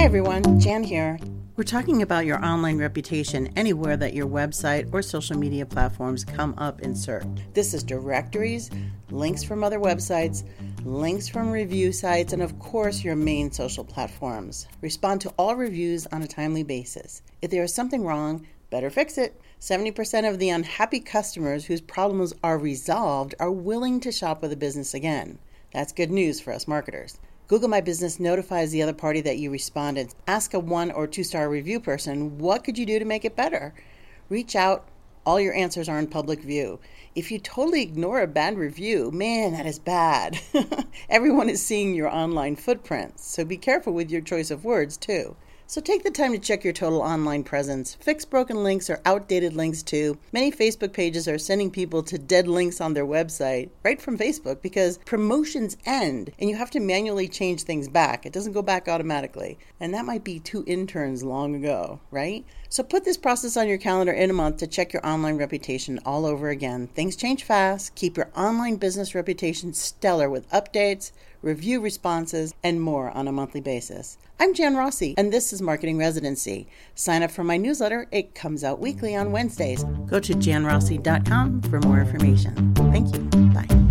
Hi everyone, Jan here. We're talking about your online reputation anywhere that your website or social media platforms come up in search. This is directories, links from other websites, links from review sites, and of course, your main social platforms. Respond to all reviews on a timely basis. If there is something wrong, better fix it. 70% of the unhappy customers whose problems are resolved are willing to shop with a business again. That's good news for us marketers. Google My Business notifies the other party that you responded. Ask a one or two star review person, what could you do to make it better? Reach out. All your answers are in public view. If you totally ignore a bad review, man, that is bad. Everyone is seeing your online footprints, so be careful with your choice of words, too. So take the time to check your total online presence. Fix broken links or outdated links too. Many Facebook pages are sending people to dead links on their website right from Facebook because promotions end and you have to manually change things back. It doesn't go back automatically. And that might be two interns long ago, right? So put this process on your calendar in a month to check your online reputation all over again. Things change fast. Keep your online business reputation stellar with updates, review responses, and more on a monthly basis. I'm Jan Rossi, and this is Marketing Residency. Sign up for my newsletter. It comes out weekly on Wednesdays. Go to janrossi.com for more information. Thank you. Bye.